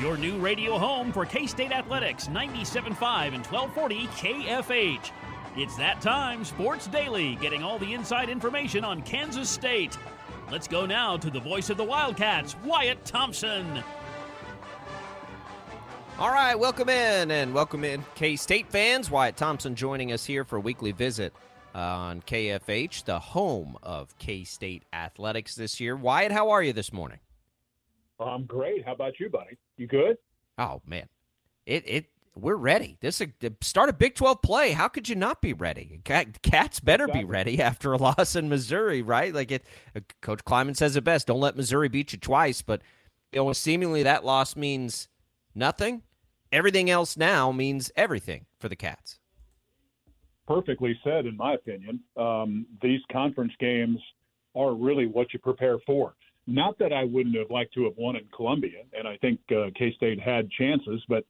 Your new radio home for K State Athletics, 97.5 and 1240 KFH. It's that time, Sports Daily, getting all the inside information on Kansas State. Let's go now to the voice of the Wildcats, Wyatt Thompson. All right, welcome in and welcome in K State fans. Wyatt Thompson joining us here for a weekly visit on KFH, the home of K State athletics this year. Wyatt, how are you this morning? I'm great. How about you, buddy? You good? Oh man, it it we're ready. This is the start a Big 12 play. How could you not be ready? Cats better exactly. be ready after a loss in Missouri, right? Like it. Uh, Coach Klieman says it best: "Don't let Missouri beat you twice." But you know, seemingly that loss means nothing. Everything else now means everything for the Cats perfectly said, in my opinion. Um, these conference games are really what you prepare for. Not that I wouldn't have liked to have won in Columbia, and I think uh, K State had chances, but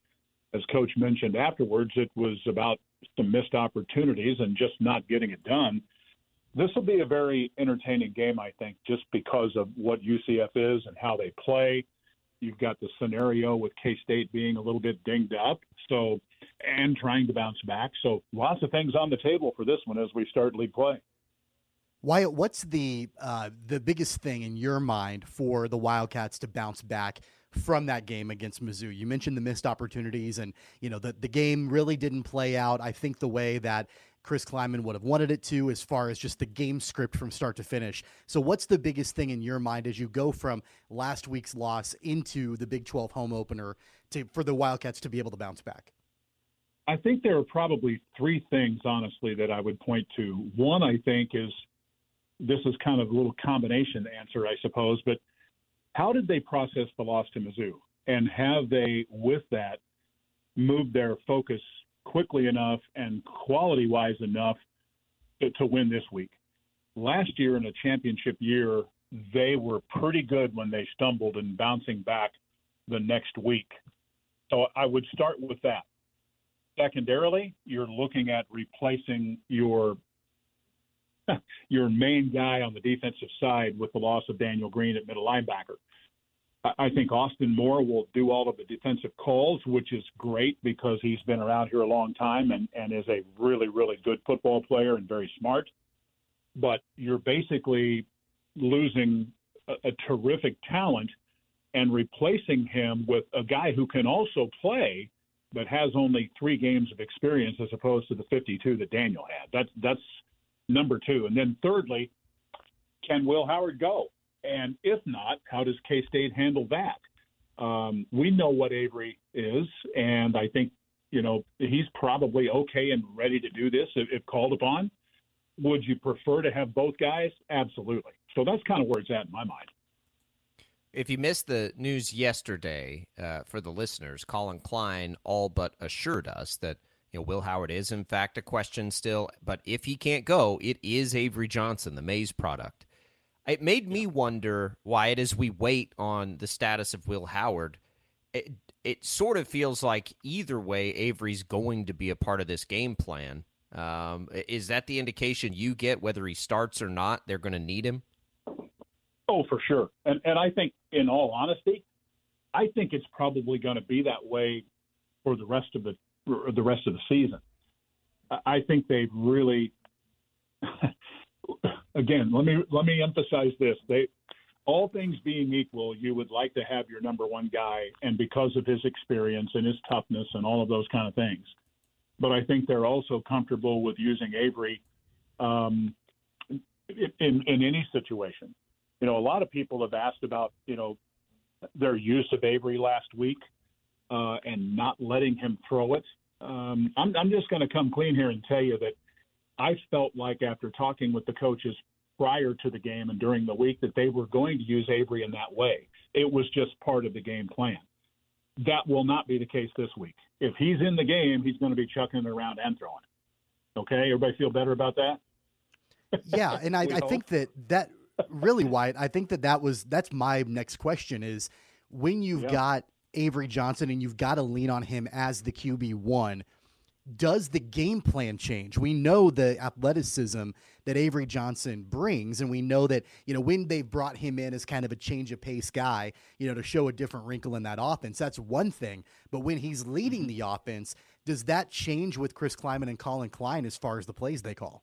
as Coach mentioned afterwards, it was about some missed opportunities and just not getting it done. This will be a very entertaining game, I think, just because of what UCF is and how they play. You've got the scenario with K State being a little bit dinged up. So and trying to bounce back. So lots of things on the table for this one as we start league play. Wyatt, what's the uh, the biggest thing in your mind for the Wildcats to bounce back from that game against Mizzou? You mentioned the missed opportunities, and you know the the game really didn't play out. I think the way that Chris Klieman would have wanted it to, as far as just the game script from start to finish. So, what's the biggest thing in your mind as you go from last week's loss into the Big 12 home opener to for the Wildcats to be able to bounce back? I think there are probably three things, honestly, that I would point to. One, I think, is this is kind of a little combination answer, I suppose, but how did they process the loss to Mizzou? And have they, with that, moved their focus quickly enough and quality wise enough to, to win this week? Last year, in a championship year, they were pretty good when they stumbled and bouncing back the next week. So I would start with that. Secondarily, you're looking at replacing your your main guy on the defensive side with the loss of Daniel Green at middle linebacker. I think Austin Moore will do all of the defensive calls, which is great because he's been around here a long time and, and is a really, really good football player and very smart. But you're basically losing a, a terrific talent and replacing him with a guy who can also play but has only three games of experience as opposed to the 52 that Daniel had. That's that's number two. And then thirdly, can Will Howard go? And if not, how does K State handle that? Um, we know what Avery is, and I think you know he's probably okay and ready to do this if, if called upon. Would you prefer to have both guys? Absolutely. So that's kind of where it's at in my mind. If you missed the news yesterday, uh, for the listeners, Colin Klein all but assured us that you know Will Howard is in fact a question still, but if he can't go, it is Avery Johnson, the Maize product. It made me wonder why it as we wait on the status of Will Howard. It, it sort of feels like either way, Avery's going to be a part of this game plan. Um, is that the indication you get whether he starts or not? They're going to need him. Oh, for sure. And and I think, in all honesty, I think it's probably going to be that way for the rest of the the rest of the season. I think they've really, again, let me let me emphasize this: they all things being equal, you would like to have your number one guy, and because of his experience and his toughness and all of those kind of things. But I think they're also comfortable with using Avery um, in in any situation. You know, a lot of people have asked about you know their use of Avery last week uh, and not letting him throw it. Um, I'm, I'm just going to come clean here and tell you that I felt like after talking with the coaches prior to the game and during the week that they were going to use Avery in that way. It was just part of the game plan. That will not be the case this week. If he's in the game, he's going to be chucking it around and throwing it. Okay, everybody feel better about that? Yeah, and I, I think that that really, Wyatt, I think that that was that's my next question is when you've yeah. got Avery Johnson and you've got to lean on him as the QB one does the game plan change? We know the athleticism that Avery Johnson brings, and we know that, you know, when they've brought him in as kind of a change of pace guy, you know, to show a different wrinkle in that offense, that's one thing. But when he's leading mm-hmm. the offense, does that change with Chris Klieman and Colin Klein as far as the plays they call?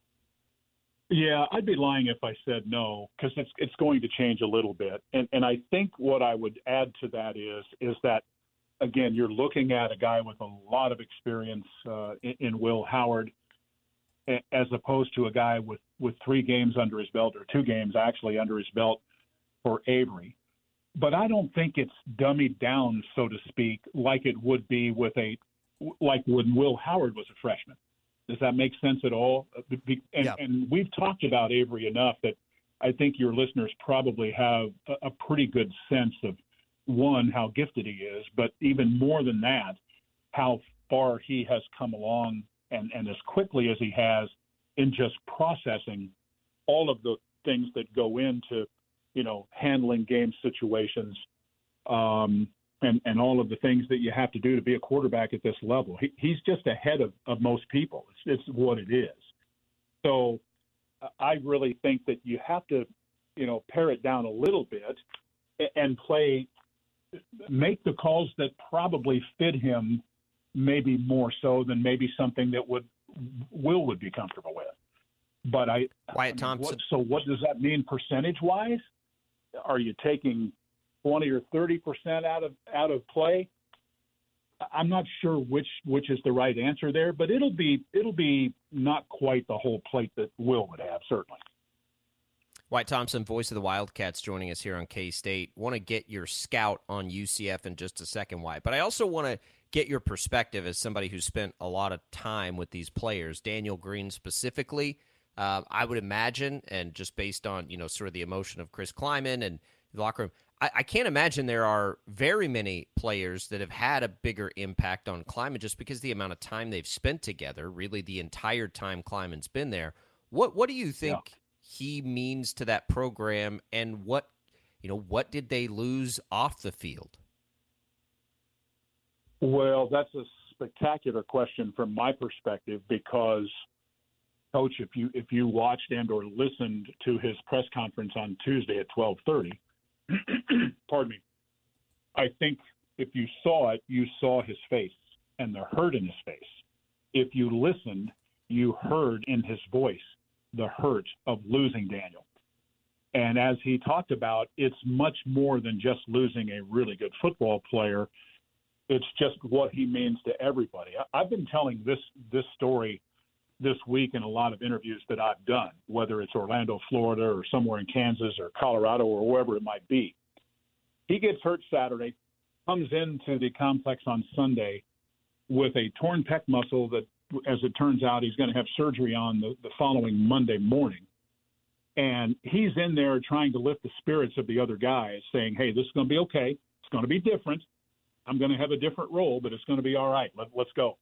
Yeah, I'd be lying if I said no because it's it's going to change a little bit, and and I think what I would add to that is is that again, you're looking at a guy with a lot of experience uh, in, in, Will Howard, as opposed to a guy with, with three games under his belt, or two games actually under his belt for Avery. But I don't think it's dummied down, so to speak, like it would be with a like when Will Howard was a freshman. Does that make sense at all? Uh, and, yeah. and we've talked about Avery enough that I think your listeners probably have a, a pretty good sense of one, how gifted he is, but even more than that, how far he has come along and, and as quickly as he has in just processing all of the things that go into, you know, handling game situations um, and, and all of the things that you have to do to be a quarterback at this level. He, he's just ahead of, of most people. It's, it's what it is. So I really think that you have to, you know, pare it down a little bit and play make the calls that probably fit him maybe more so than maybe something that would Will would be comfortable with. But I Wyatt Thompson. What, so what does that mean percentage wise? Are you taking twenty or thirty percent out of out of play? I'm not sure which which is the right answer there, but it'll be it'll be not quite the whole plate that Will would have certainly. Wyatt Thompson, voice of the Wildcats, joining us here on K State. Want to get your scout on UCF in just a second, Wyatt, But I also want to get your perspective as somebody who spent a lot of time with these players, Daniel Green specifically. Uh, I would imagine, and just based on you know sort of the emotion of Chris Klieman and the locker room, I, I can't imagine there are very many players that have had a bigger impact on Klieman just because the amount of time they've spent together, really the entire time Klieman's been there. What what do you think? Yeah he means to that program and what you know what did they lose off the field well that's a spectacular question from my perspective because coach if you if you watched and or listened to his press conference on tuesday at 12.30 pardon me i think if you saw it you saw his face and the hurt in his face if you listened you heard in his voice the hurt of losing Daniel. And as he talked about, it's much more than just losing a really good football player. It's just what he means to everybody. I've been telling this this story this week in a lot of interviews that I've done, whether it's Orlando, Florida, or somewhere in Kansas or Colorado or wherever it might be. He gets hurt Saturday, comes into the complex on Sunday with a torn pec muscle that as it turns out, he's going to have surgery on the, the following Monday morning. And he's in there trying to lift the spirits of the other guys, saying, hey, this is going to be okay. It's going to be different. I'm going to have a different role, but it's going to be all right. Let, let's go.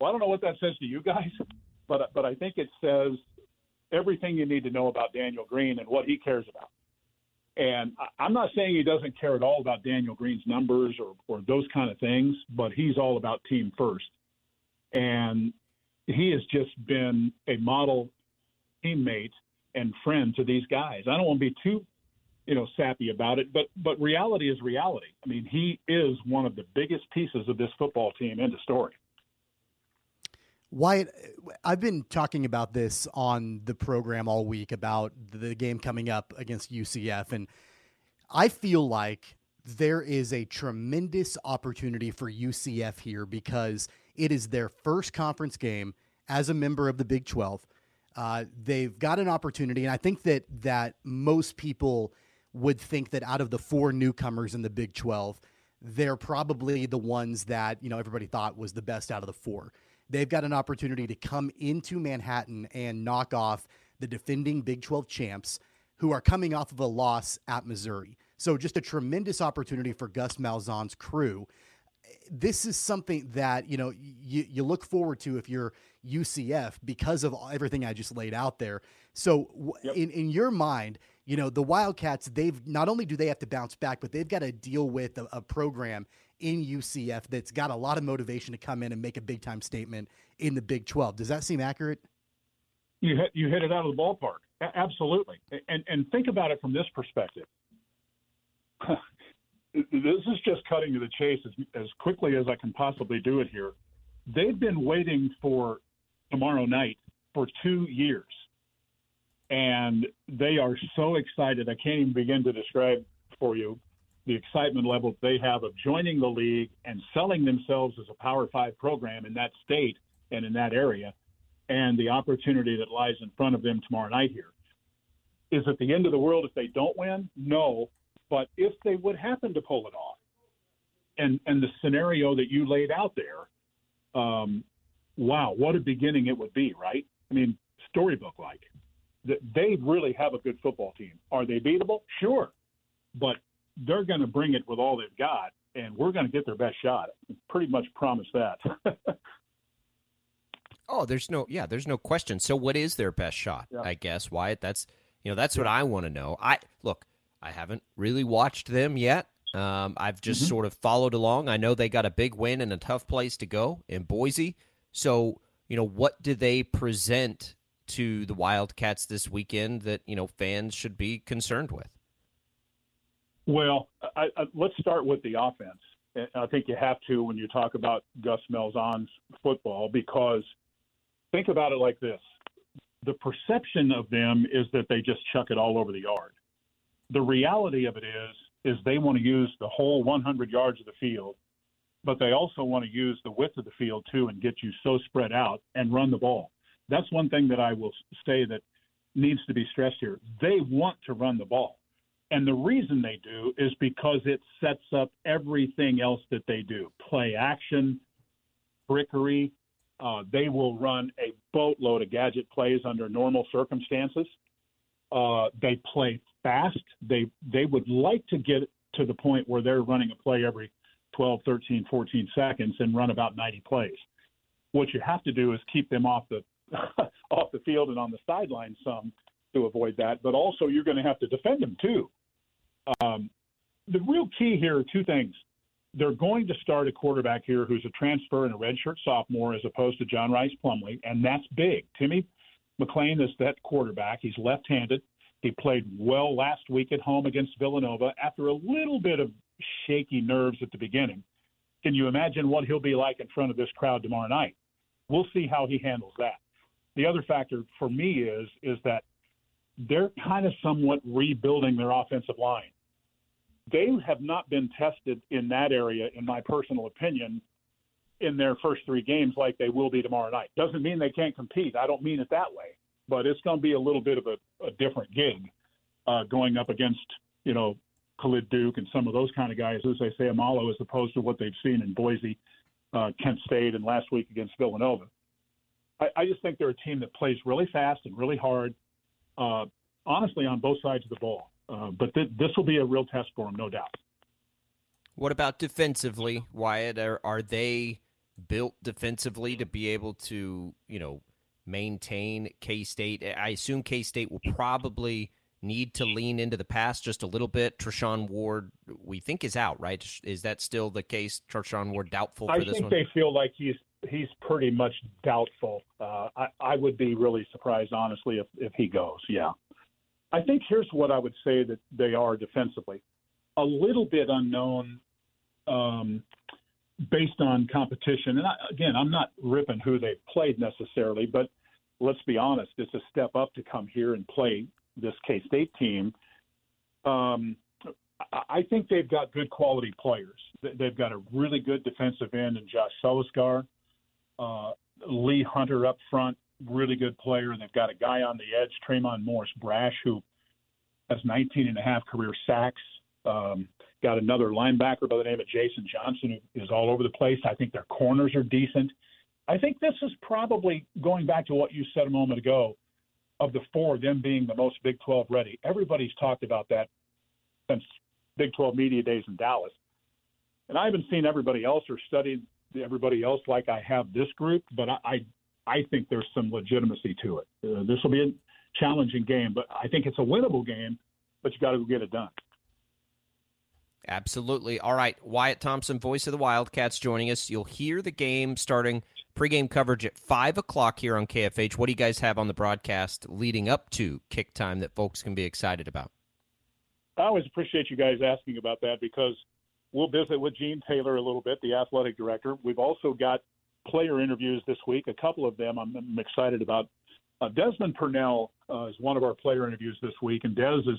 Well, I don't know what that says to you guys, but but I think it says everything you need to know about Daniel Green and what he cares about. And I'm not saying he doesn't care at all about Daniel Green's numbers or, or those kind of things, but he's all about team first and he has just been a model teammate and friend to these guys. I don't want to be too, you know, sappy about it, but but reality is reality. I mean, he is one of the biggest pieces of this football team. End of story. Wyatt, I've been talking about this on the program all week about the game coming up against UCF, and I feel like there is a tremendous opportunity for UCF here because it is their first conference game as a member of the Big 12. Uh, they've got an opportunity, and I think that that most people would think that out of the four newcomers in the Big 12, they're probably the ones that you know everybody thought was the best out of the four. They've got an opportunity to come into Manhattan and knock off the defending Big 12 champs who are coming off of a loss at Missouri. So just a tremendous opportunity for Gus Malzahn's crew. This is something that you know you, you look forward to if you're UCF because of everything I just laid out there. So yep. in in your mind, you know the Wildcats they've not only do they have to bounce back, but they've got to deal with a, a program in UCF that's got a lot of motivation to come in and make a big time statement in the Big 12. Does that seem accurate? You hit, you hit it out of the ballpark. A- absolutely. And and think about it from this perspective. this is just cutting to the chase as, as quickly as I can possibly do it here. They've been waiting for tomorrow night for two years. And they are so excited. I can't even begin to describe for you the excitement level they have of joining the league and selling themselves as a Power Five program in that state and in that area, and the opportunity that lies in front of them tomorrow night here. Is it the end of the world if they don't win? No. But if they would happen to pull it off, and and the scenario that you laid out there, um, wow, what a beginning it would be, right? I mean, storybook like. They really have a good football team. Are they beatable? Sure, but they're going to bring it with all they've got, and we're going to get their best shot. Pretty much promise that. oh, there's no yeah, there's no question. So, what is their best shot? Yeah. I guess Wyatt. That's you know that's yeah. what I want to know. I look, I haven't really watched them yet. Um, I've just mm-hmm. sort of followed along. I know they got a big win and a tough place to go in Boise. So, you know, what do they present to the Wildcats this weekend that you know fans should be concerned with? Well, I, I, let's start with the offense. I think you have to when you talk about Gus Malzahn's football because think about it like this: the perception of them is that they just chuck it all over the yard. The reality of it is is they want to use the whole 100 yards of the field, but they also want to use the width of the field too and get you so spread out and run the ball. That's one thing that I will say that needs to be stressed here. They want to run the ball. And the reason they do is because it sets up everything else that they do play action, brickery. Uh, they will run a boatload of gadget plays under normal circumstances. Uh, they play fast. They they would like to get to the point where they're running a play every 12, 13, 14 seconds and run about 90 plays. What you have to do is keep them off the off the field and on the sideline some to avoid that. But also, you're going to have to defend them too. Um, the real key here are two things. They're going to start a quarterback here who's a transfer and a redshirt sophomore as opposed to John Rhys Plumlee, and that's big. Timmy McClain is that quarterback. He's left-handed. He played well last week at home against Villanova after a little bit of shaky nerves at the beginning. Can you imagine what he'll be like in front of this crowd tomorrow night? We'll see how he handles that. The other factor for me is is that they're kind of somewhat rebuilding their offensive line. They have not been tested in that area, in my personal opinion, in their first three games like they will be tomorrow night. Doesn't mean they can't compete. I don't mean it that way, but it's going to be a little bit of a, a different gig uh, going up against, you know, Khalid Duke and some of those kind of guys, as they say, Amalo, as opposed to what they've seen in Boise, uh, Kent State, and last week against Villanova. I, I just think they're a team that plays really fast and really hard, uh, honestly, on both sides of the ball. Uh, but th- this will be a real test for them, no doubt. What about defensively, Wyatt? Are, are they built defensively to be able to, you know, maintain K State? I assume K State will probably need to lean into the pass just a little bit. Treshaun Ward, we think is out, right? Is that still the case? Treshaun Ward doubtful for I this one. I think they feel like he's he's pretty much doubtful. Uh, I, I would be really surprised, honestly, if if he goes. Yeah. I think here's what I would say that they are defensively. A little bit unknown um, based on competition. And I, again, I'm not ripping who they've played necessarily, but let's be honest, it's a step up to come here and play this K State team. Um, I think they've got good quality players. They've got a really good defensive end in Josh Celiscar, uh, Lee Hunter up front, really good player. They've got a guy on the edge, Tremon Morris Brash, who has 19 and a half career sacks. Um, got another linebacker by the name of Jason Johnson who is all over the place. I think their corners are decent. I think this is probably going back to what you said a moment ago of the four, them being the most Big 12 ready. Everybody's talked about that since Big 12 media days in Dallas. And I haven't seen everybody else or studied everybody else like I have this group, but I, I, I think there's some legitimacy to it. Uh, this will be a challenging game, but I think it's a winnable game, but you got to get it done. Absolutely. All right. Wyatt Thompson, voice of the Wildcats, joining us. You'll hear the game starting pregame coverage at 5 o'clock here on KFH. What do you guys have on the broadcast leading up to kick time that folks can be excited about? I always appreciate you guys asking about that because we'll visit with Gene Taylor a little bit, the athletic director. We've also got player interviews this week, a couple of them I'm, I'm excited about. Uh, Desmond Purnell uh, is one of our player interviews this week, and Des is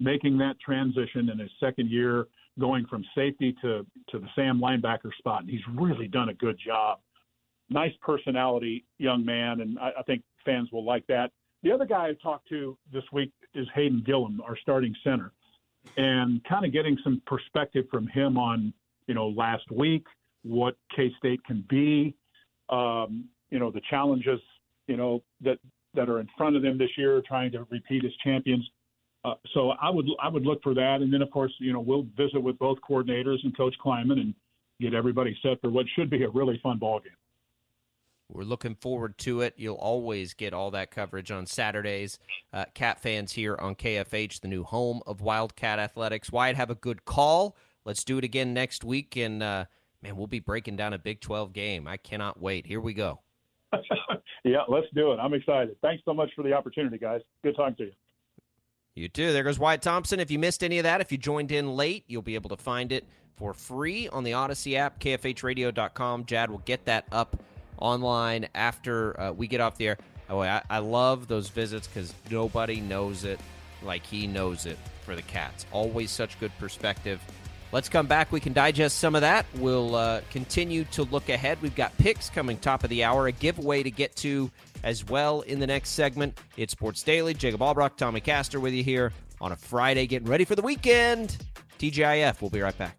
making that transition in his second year, going from safety to, to the Sam linebacker spot. And he's really done a good job. Nice personality, young man, and I, I think fans will like that. The other guy I talked to this week is Hayden Gillum, our starting center and kind of getting some perspective from him on, you know, last week, what K State can be, um, you know, the challenges, you know, that that are in front of them this year, trying to repeat as champions. Uh, so I would I would look for that, and then of course, you know, we'll visit with both coordinators and Coach Klieman and get everybody set for what should be a really fun ball game. We're looking forward to it. You'll always get all that coverage on Saturdays. Uh, Cat fans here on KFH, the new home of Wildcat Athletics. Wyatt, have a good call. Let's do it again next week. And, uh, man, we'll be breaking down a Big 12 game. I cannot wait. Here we go. yeah, let's do it. I'm excited. Thanks so much for the opportunity, guys. Good talking to you. You too. There goes Wyatt Thompson. If you missed any of that, if you joined in late, you'll be able to find it for free on the Audacy app, kfhradio.com. Jad will get that up online after uh, we get off the air. Oh, I, I love those visits because nobody knows it like he knows it for the Cats. Always such good perspective. Let's come back. We can digest some of that. We'll uh, continue to look ahead. We've got picks coming top of the hour, a giveaway to get to as well in the next segment. It's Sports Daily. Jacob Albrock, Tommy Castor with you here on a Friday, getting ready for the weekend. TGIF. We'll be right back.